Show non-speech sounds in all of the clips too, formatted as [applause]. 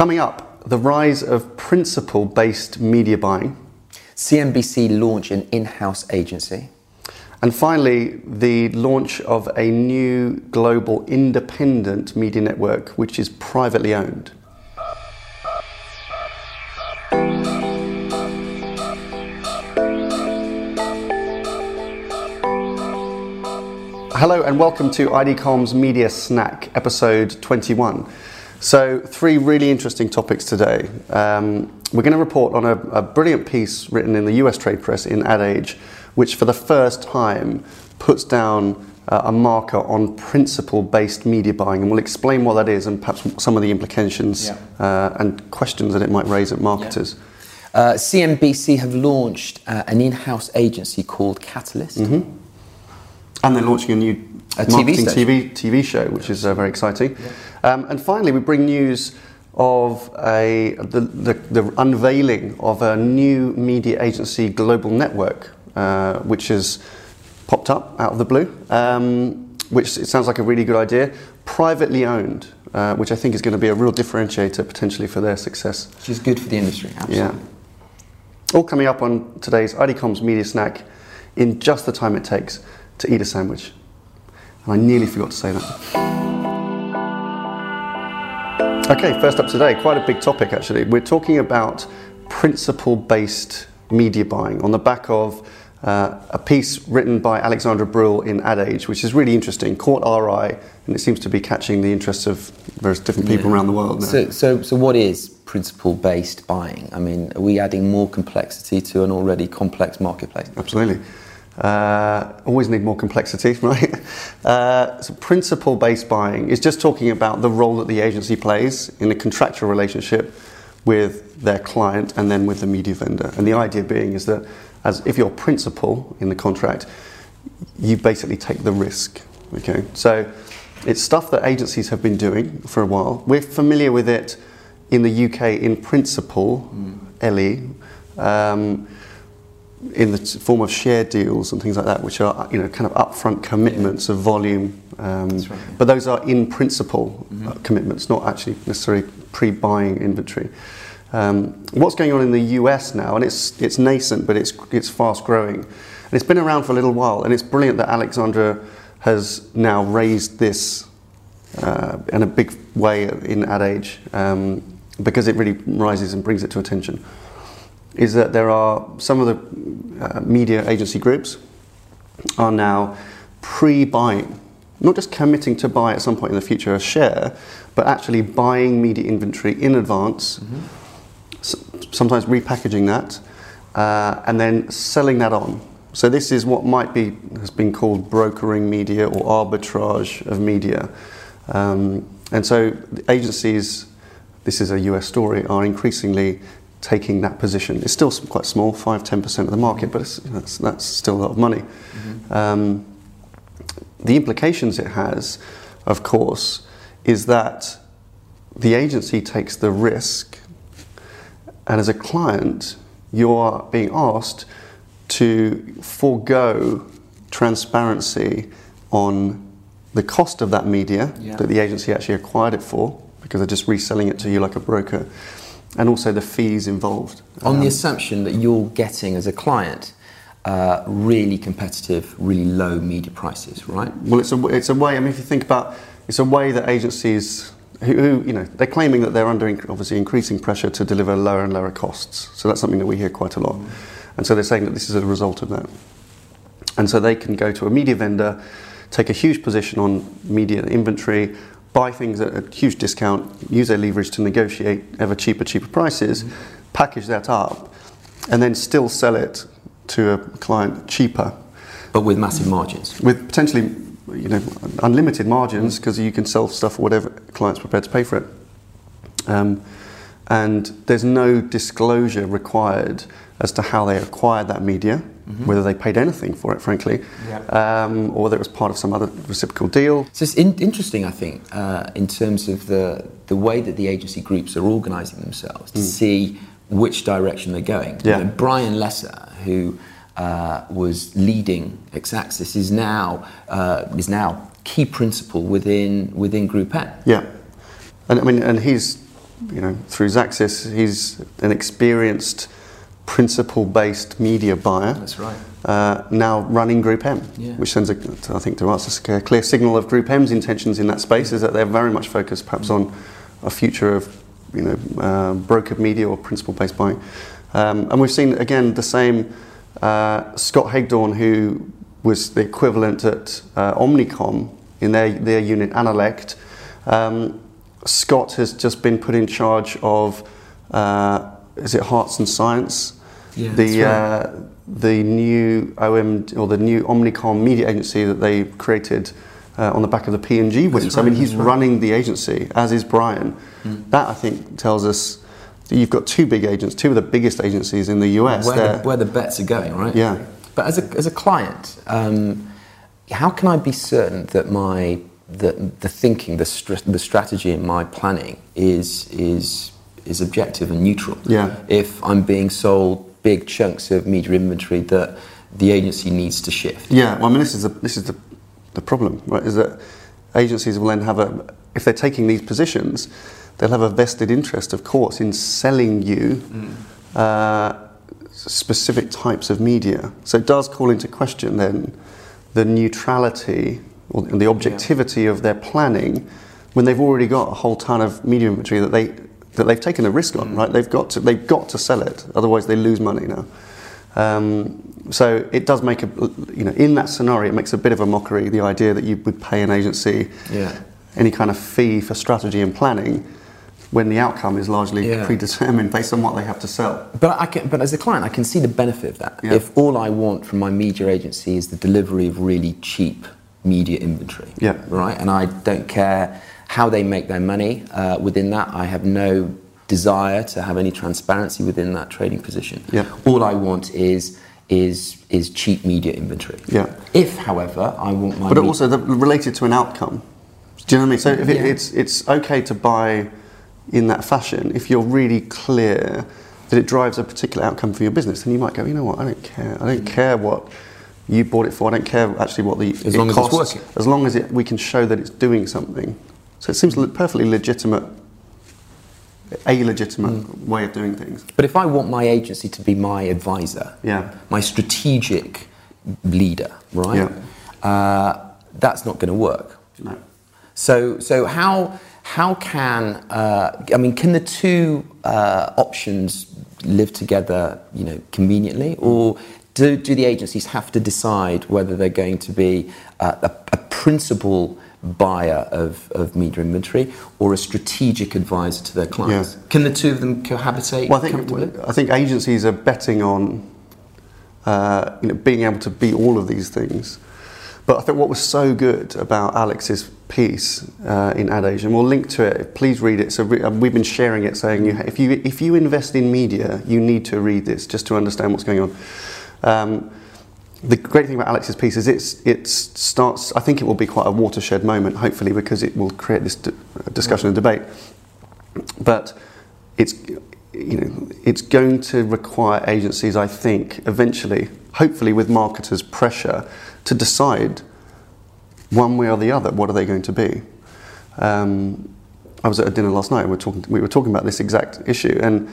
Coming up, the rise of principle based media buying. CNBC launch an in house agency. And finally, the launch of a new global independent media network, which is privately owned. Hello and welcome to ID Comms Media Snack, episode 21. So, three really interesting topics today. Um, we're going to report on a, a, brilliant piece written in the US trade press in Ad Age, which for the first time puts down uh, a marker on principle based media buying. And we'll explain what that is and perhaps some of the implications yeah. uh, and questions that it might raise at marketers. Yeah. Uh, CNBC have launched uh, an in house agency called Catalyst. Mm-hmm. And they're launching a new a marketing TV, TV, show, which is uh, very exciting. Yeah. Um, and finally, we bring news of a, the, the, the, unveiling of a new media agency global network, uh, which has popped up out of the blue, um, which it sounds like a really good idea. Privately owned, uh, which I think is going to be a real differentiator potentially for their success. Which is good for the industry, absolutely. Yeah. All coming up on today's ID Comms Media Snack in just the time it takes to eat a sandwich. And I nearly forgot to say that. Okay, first up today, quite a big topic actually. We're talking about principle based media buying on the back of uh, a piece written by Alexandra Bruell in Ad Age, which is really interesting, caught our eye, and it seems to be catching the interest of various different people yeah. around the world now. So, so, so, what is principle based buying? I mean, are we adding more complexity to an already complex marketplace? Absolutely. Uh, always need more complexity, [laughs] right? Uh, so principle based buying is just talking about the role that the agency plays in a contractual relationship with their client and then with the media vendor. And the idea being is that as if you're principal in the contract, you basically take the risk. Okay, so it's stuff that agencies have been doing for a while. We're familiar with it in the UK in principle, mm. LE. Um, in the form of share deals and things like that, which are you know kind of upfront commitments yeah. of volume. Um, right, But those are in principle mm-hmm. uh, commitments, not actually necessarily pre-buying inventory. Um, what's going on in the US now, and it's it's nascent, but it's it's fast growing, and it's been around for a little while, and it's brilliant that Alexandra has now raised this uh, in a big way in Ad Age um, because it really rises and brings it to attention is that there are some of the uh, media agency groups are now pre-buying, not just committing to buy at some point in the future a share, but actually buying media inventory in advance, mm-hmm. sometimes repackaging that, uh, and then selling that on. So this is what might be has been called brokering media or arbitrage of media, um, and so agencies. This is a US story. Are increasingly taking that position. It's still quite small, 5 10% of the market, but that's, that's still a lot of money. Mm-hmm. Um, the implications it has, of course, is that the agency takes the risk, and as a client, you're being asked to forego transparency on the cost of that media yeah. that the agency actually acquired it for, because they're just reselling it to you like a broker and also the fees involved. On um, the assumption that you're getting as a client uh, really competitive, really low media prices, right? Well, it's a, it's a way, I mean, if you think about it's a way that agencies who, who, you know, they're claiming that they're under obviously increasing pressure to deliver lower and lower costs. So that's something that we hear quite a lot. And so they're saying that this is a result of that. And so they can go to a media vendor, take a huge position on media inventory, buy things at a huge discount, use their leverage to negotiate ever cheaper, cheaper prices, mm-hmm. package that up, and then still sell it to a client cheaper. But with massive margins. With potentially, you know, unlimited margins because mm-hmm. you can sell stuff for whatever client's prepared to pay for it. Um, and there's no disclosure required as to how they acquired that media mm-hmm. whether they paid anything for it, frankly, yeah. um, or whether it was part of some other reciprocal deal. So it's in- interesting, I think, uh, in terms of the, the way that the agency groups are organising themselves to mm. see which direction they're going. Yeah. You know, Brian Lesser, who uh, was leading Xaxis, is now uh, is now key principal within within Group M. Yeah, and I mean, and he's you know, through Xaxis, he's an experienced principle-based media buyer. That's right. Uh, now running Group M, yeah. which sends, a, I think, to us a clear signal of Group M's intentions in that space is that they're very much focused, perhaps, on a future of, you know, uh, brokered media or principle-based buying. Um, and we've seen again the same uh, Scott Hagedorn, who was the equivalent at uh, Omnicom in their, their unit Annalect. Um, Scott has just been put in charge of, uh, is it Hearts and Science? Yeah, the, right. Uh, the new OM or the new Omnicom media agency that they created uh, on the back of the P&G wins. Right, I mean, he's right. running the agency, as is Brian. Mm. That, I think, tells us that you've got two big agents, two of the biggest agencies in the US. Where, the, where the, bets are going, right? Yeah. But as a, as a client, um, how can I be certain that my the, the thinking, the, str- the strategy in my planning is, is, is objective and neutral. Yeah. If I'm being sold big chunks of media inventory that the agency needs to shift. Yeah, well, I mean, this is, the, this is the, the problem, right? Is that agencies will then have a, if they're taking these positions, they'll have a vested interest, of course, in selling you mm. uh, specific types of media. So it does call into question then the neutrality or the objectivity yeah. of their planning when they've already got a whole ton of media inventory that they that they've taken a risk on, mm. right? They've got to they've got to sell it, otherwise they lose money now. Um, so it does make a you know in that scenario it makes a bit of a mockery the idea that you would pay an agency yeah. any kind of fee for strategy and planning when the outcome is largely yeah. predetermined based on what they have to sell. But I can, but as a client, I can see the benefit of that. Yeah. If all I want from my media agency is the delivery of really cheap media inventory. Yeah. Right? And I don't care how they make their money uh, within that. I have no desire to have any transparency within that trading position. Yeah. All I want is is is cheap media inventory. Yeah. If, however, I want my but also the, related to an outcome. Do you know what I mean? So if it, yeah. it's it's okay to buy in that fashion if you're really clear that it drives a particular outcome for your business, then you might go, you know what, I don't care. I don't care what you bought it for. I don't care actually what the as long costs, as it's working. As long as it, we can show that it's doing something. So it seems a perfectly legitimate, a legitimate mm. way of doing things. But if I want my agency to be my advisor, yeah. my strategic leader, right? Yeah. Uh, that's not going to work. No. So, so how how can uh, I mean can the two uh, options live together, you know, conveniently, or do, do the agencies have to decide whether they're going to be uh, a, a principal buyer of, of media inventory or a strategic advisor to their clients? Yeah. Can the two of them cohabitate? Well, I think, I think agencies are betting on uh, you know, being able to be all of these things. But I think what was so good about Alex's piece uh, in Ad Age, and we'll link to it. Please read it. So re- uh, we've been sharing it, saying you, if you if you invest in media, you need to read this just to understand what's going on. Um, the great thing about Alex's piece is it's, it starts, I think it will be quite a watershed moment, hopefully, because it will create this d- discussion and debate. But it's, you know, it's going to require agencies, I think, eventually, hopefully with marketers' pressure, to decide one way or the other what are they going to be. Um, I was at a dinner last night we were talking, we were talking about this exact issue, and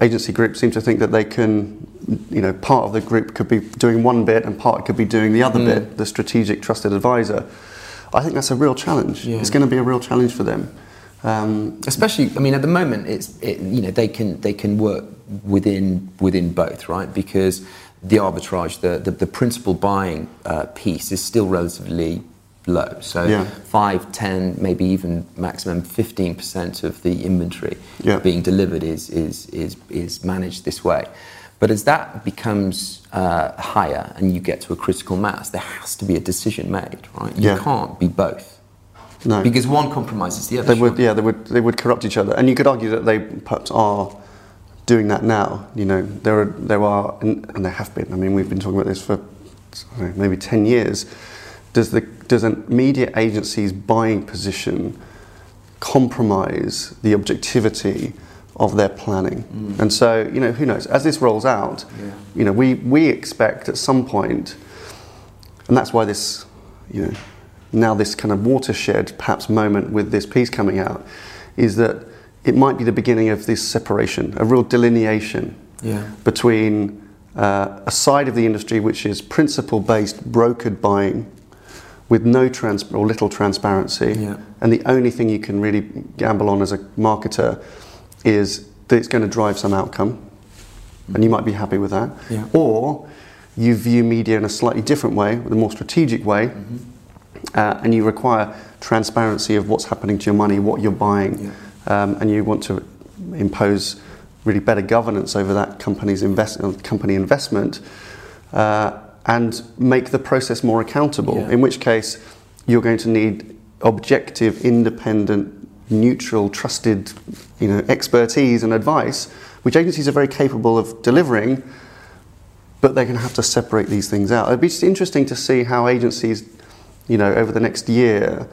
agency groups seem to think that they can, you know, part of the group could be doing one bit and part could be doing the other mm. bit, the strategic trusted advisor. I think that's a real challenge. Yeah. It's going to be a real challenge for them. Um, Especially, I mean, at the moment, it's it, you know they can they can work within within both, right? Because the arbitrage, the the, the principal buying uh, piece is still relatively low. So yeah. 5, 10, maybe even maximum 15% of the inventory yeah. being delivered is, is, is, is managed this way. But as that becomes uh, higher and you get to a critical mass, there has to be a decision made, right? You yeah. can't be both. No. Because one compromises the other. They would, yeah, they would, they would corrupt each other. And you could argue that they perhaps are doing that now. You know, there are, there are and, and there have been. I mean, we've been talking about this for know, maybe 10 years does, the, does a media agency's buying position compromise the objectivity of their planning? Mm. And so, you know, who knows? As this rolls out, yeah. you know, we, we expect at some point, and that's why this, you know, now this kind of watershed perhaps moment with this piece coming out, is that it might be the beginning of this separation, a real delineation yeah. between uh, a side of the industry which is principle based, brokered buying with no trans or little transparency. Yeah. And the only thing you can really gamble on as a marketer is that it's going to drive some outcome. And you might be happy with that. Yeah. Or you view media in a slightly different way, with a more strategic way, Mm-hmm. uh, and you require transparency of what's happening to your money, what you're buying, um, and you want to impose really better governance over that company's invest- uh, company investment uh, and make the process more accountable. Yeah. In which case, you're going to need objective, independent, neutral, trusted, you know, expertise and advice, which agencies are very capable of delivering. But they're going to have to separate these things out. It'd be just interesting to see how agencies, you know, over the next year,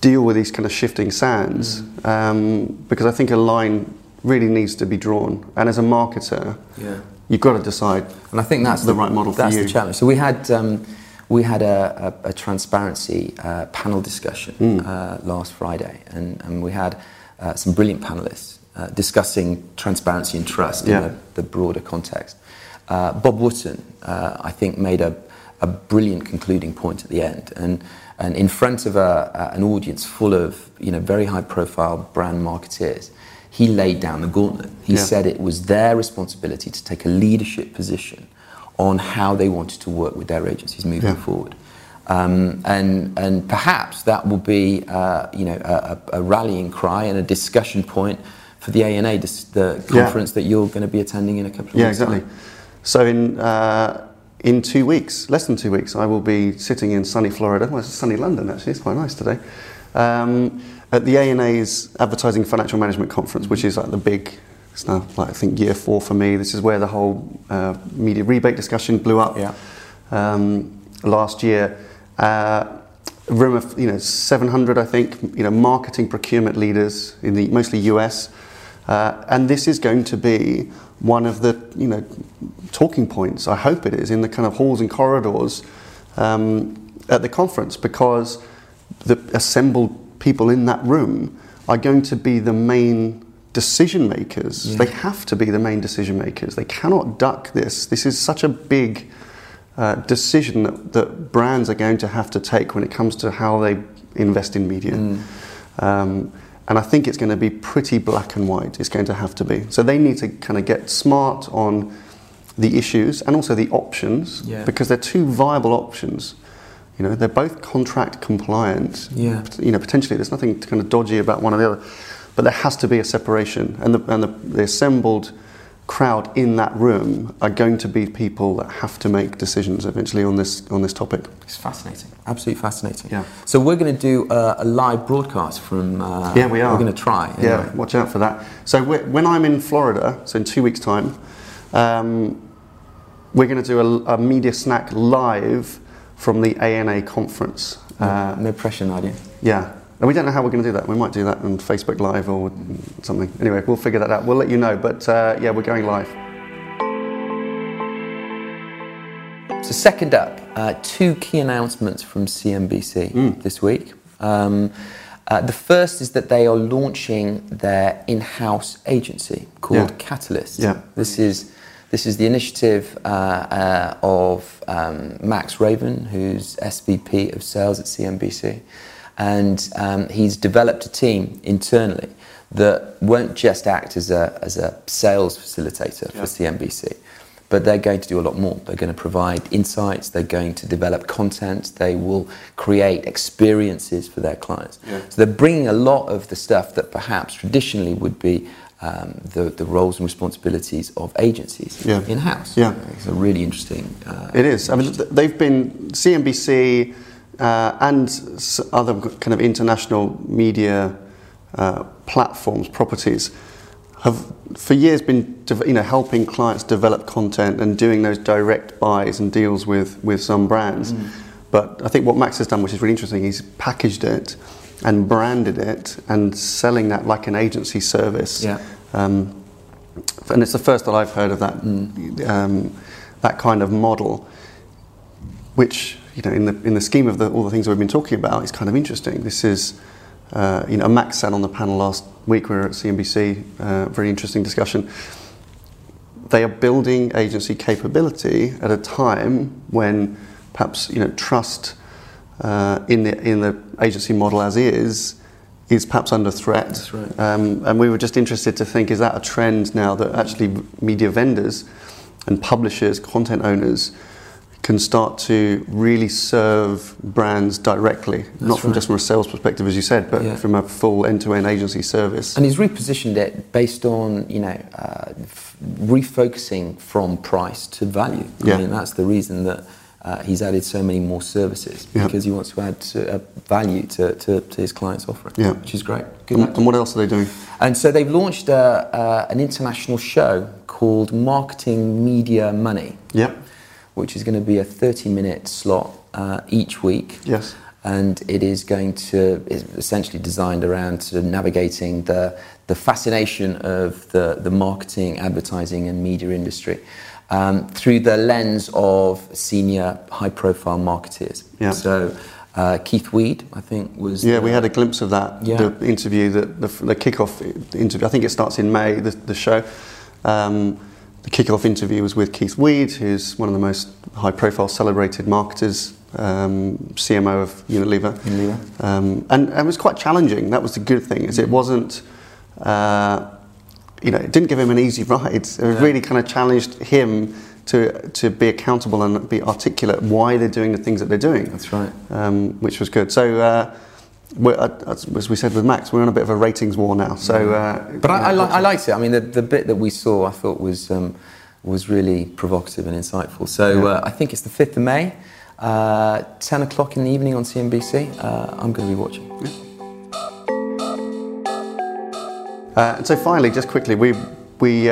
deal with these kind of shifting sands. Um, because I think a line really needs to be drawn. And as a marketer, Yeah. You've got to decide. And I think that's The right model for That's you. the challenge. So we had um, we had a, a, a transparency uh, panel discussion Hmm. uh, last Friday, and, and we had uh, some brilliant panelists uh, discussing transparency and trust Yeah. in the, the broader context. Uh, Bob Wootton, uh, I think, made a, a brilliant concluding point at the end, and and in front of a, a, an audience full of you know very high profile brand marketeers. He laid down the gauntlet. He Yeah. said it was their responsibility to take a leadership position on how they wanted to work with their agencies moving Yeah. forward. Um, and, and perhaps that will be uh, you know, a, a rallying cry and a discussion point for the ANA, the Yeah. conference that you're going to be attending in a couple of Yeah, weeks. exactly. time. So in uh, in two weeks, less than two weeks, I will be sitting in sunny Florida. Well, it's sunny London actually. It's quite nice today. Um, at the ANA's Advertising Financial Management Conference, which is like the big. It's now like I think year four for me. This is where the whole uh, media rebate discussion blew up Yeah. um, last year. Uh, a room of you know 700, I think, you know, marketing procurement leaders in the mostly US, uh, and this is going to be one of the you know talking points. I hope it is in the kind of halls and corridors um, at the conference because the assembled people in that room are going to be the main decision makers. Yeah. They have to be the main decision makers. They cannot duck this. This is such a big uh, decision that, that brands are going to have to take when it comes to how they invest in media. Um, and I think it's going to be pretty black and white. It's going to have to be. So they need to kind of get smart on the issues and also the options Yeah. because they're two viable options. You know, they're both contract compliant. Yeah. You know, potentially there's nothing kind of dodgy about one or the other, but there has to be a separation. And the, and the, the assembled crowd in that room are going to be people that have to make decisions eventually on this on this topic. It's fascinating, absolutely fascinating. Yeah. So we're going to do a, a live broadcast from. Uh, Yeah, we are. We're going to try. Yeah, watch out for that. So when I'm in Florida, so in two weeks' time, um, we're going to do a, a media snack live from the ANA conference. Uh, no pressure, Nadia. yeah, and we don't know how we're going to do that. We might do that on Facebook Live or something. Anyway, we'll figure that out. We'll let you know. But uh, yeah, we're going live. So, second up, uh, two key announcements from CNBC Mm. this week. Um, uh, the first is that they are launching their in-house agency called Yeah. Catalyst. Yeah. This is this is the initiative uh, uh, of um, Max Raven, who's SVP of Sales at CNBC, and um, he's developed a team internally that won't just act as a as a sales facilitator for CNBC but they're going to do a lot more. They're going to provide insights, they're going to develop content, they will create experiences for their clients. Yeah. So they're bringing a lot of the stuff that perhaps traditionally would be um, the, the roles and responsibilities of agencies Yeah. in house. Yeah. It's a really interesting. Uh, It is. I mean, they've been CNBC uh, and other kind of international media uh, platforms, properties, have for years been, you know, helping clients develop content and doing those direct buys and deals with with some brands. But I think what Max has done, which is really interesting, he's packaged it and branded it and selling that like an agency service. Yeah. Um, and it's the first that I've heard of that um, that kind of model, which you know in the in the scheme of the, all the things we've been talking about is kind of interesting. This is uh, you know, Max sat on the panel last week. We were at CNBC. Uh, very interesting discussion. They are building agency capability at a time when perhaps you know trust uh, in the in the agency model as is is perhaps under threat. That's right. Um, and we were just interested to think: is that a trend now that actually media vendors and publishers, content owners? can start to really serve brands directly, That's not from right. just from a sales perspective, as you said, but yeah. from a full end-to-end agency service. And he's repositioned it based on you know uh, f- refocusing from price to value. I yeah. mean, that's the reason that. Uh, he's added so many more services because he wants to add to, uh, value to, to, to, his clients' offering, yeah. which is great. And, and, what else are they doing? And so they've launched a, uh, an international show called Marketing Media Money. Yep which is going to be a 30 minute slot uh, each week. Yes. And it is going to, is essentially designed around sort of navigating the, the fascination of the, the marketing, advertising, and media industry. Um, through the lens of senior high profile marketeers. Yeah. So uh, Keith Weed, I think, was. Yeah, the, we had a glimpse of that. Yeah. The interview, the, the, the kick-off interview. I think it starts in May. The, the show. Um, the kick-off interview was with Keith Weed, who's one of the most high-profile, celebrated marketers, um, CMO of Unilever. Unilever. Um, and, and, it was quite challenging. That was the good thing, is it wasn't, uh, you know, it didn't give him an easy ride. It yeah. really kind of challenged him to, to be accountable and be articulate why they're doing the things that they're doing. That's right. Um, which was good. So, uh, uh, as we said with Max, we're on a bit of a ratings war now. So, uh, but I, I, li- I, liked it. I mean, the, the bit that we saw, I thought was um, was really provocative and insightful. So yeah. uh, I think it's the fifth of May, uh, ten o'clock in the evening on CNBC. Uh, I'm going to be watching. Uh, and so finally, just quickly, we we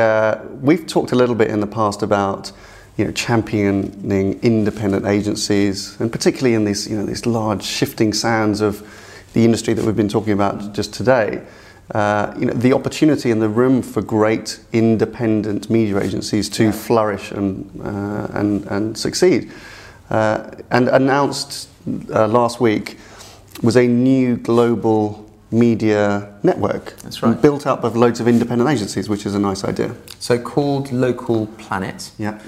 we've talked a little bit in the past about you know, championing independent agencies, and particularly in these, you know, these large shifting sands of the industry that we've been talking about just today, uh, you know, the opportunity and the room for great independent media agencies to yeah. flourish and, uh, and, and succeed. Uh, and announced uh, last week was a new global media network. That's right. Built up of loads of independent agencies, which is a nice idea. So called Local Planet. Yeah.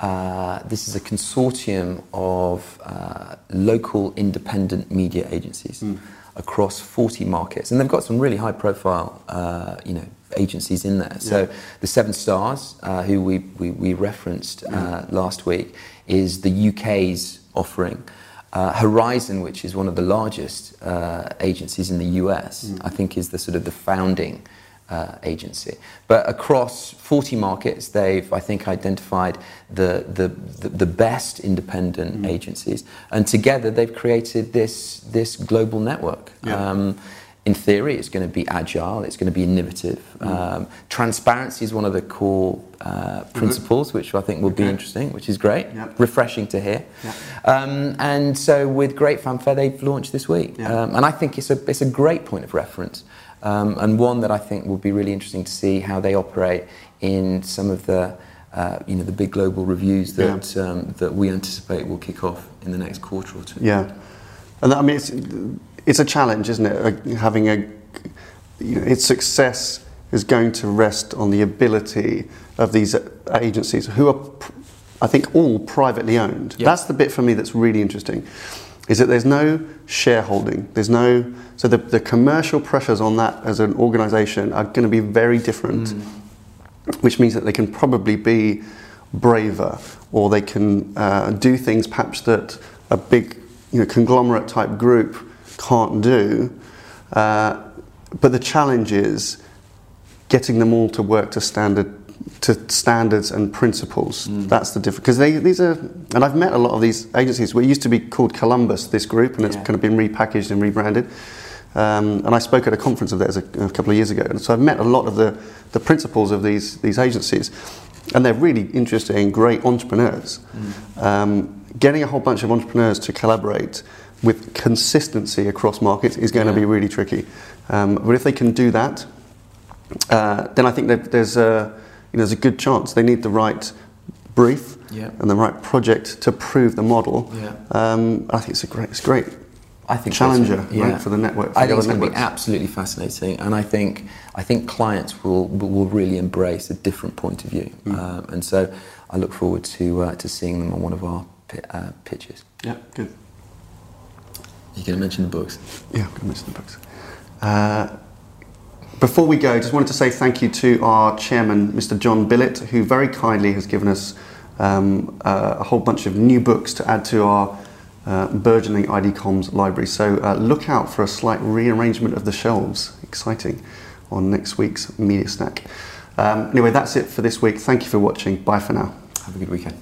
Uh, this is a consortium of uh, local independent media agencies. Mm across 40 markets. And they've got some really high profile, uh, you know, agencies in there. So yeah. the Seven Stars, uh, who we, we, we referenced uh, last week, is the UK's offering. Uh, Horizon, which is one of the largest uh, agencies in the US, mm. I think is the sort of the founding uh, agency. But across 40 markets, they've, I think, identified the, the, the, the best independent mm. agencies. And together they've created this, this global network. Yeah. Um, in theory, it's going to be agile, it's going to be innovative. Mm. Um, transparency is one of the core uh, mm-hmm. principles, mm-hmm. which I think will okay. be interesting, which is great, yep. refreshing to hear. Yep. Um, and so, with great fanfare, they've launched this week. Yep. Um, and I think it's a, it's a great point of reference um, and one that I think will be really interesting to see how they operate in some of the uh, you know the big global reviews that um, that we anticipate will kick off in the next quarter or two. Yeah, and I mean it's it's a challenge, isn't it? Having a you know, its success is going to rest on the ability of these agencies who are, I think, all privately owned. That's the bit for me that's really interesting is that there's no shareholding. There's no so the, the commercial pressures on that as an organisation are going to be very different, mm. which means that they can probably be braver or they can uh, do things perhaps that a big you know, conglomerate type group can't do. Uh, but the challenge is getting them all to work to standard to standards and principles. Mm. That's the difference. Because these are, and I've met a lot of these agencies. We used to be called Columbus, this group, and it's kind of been repackaged and rebranded. Um, and I spoke at a conference of theirs a, a, couple of years ago. And so I've met a lot of the, the principals of these, these agencies. And they're really interesting, great entrepreneurs. Mm. Um, getting a whole bunch of entrepreneurs to collaborate with consistency across markets is going yeah. to be really tricky. Um, but if they can do that, uh, then I think there's a you know, there's a good chance they need the right brief yeah. and the right project to prove the model. Yeah. Um, I think it's a great, it's great. I think challenger yeah. right, for the network. For I think it's going to be absolutely fascinating, and I think I think clients will will really embrace a different point of view, mm. um, and so I look forward to uh, to seeing them on one of our uh, pitches. Yeah, good. You going to mention the books? Yeah, I'm going to mention the books. Uh, before we go, just wanted to say thank you to our chairman, Mr. John Billett, who very kindly has given us um, uh, a whole bunch of new books to add to our uh, burgeoning ID Comms library. So uh, look out for a slight rearrangement of the shelves. Exciting on next week's Media Snack. Um, anyway, that's it for this week. Thank you for watching. Bye for now. Have a good weekend.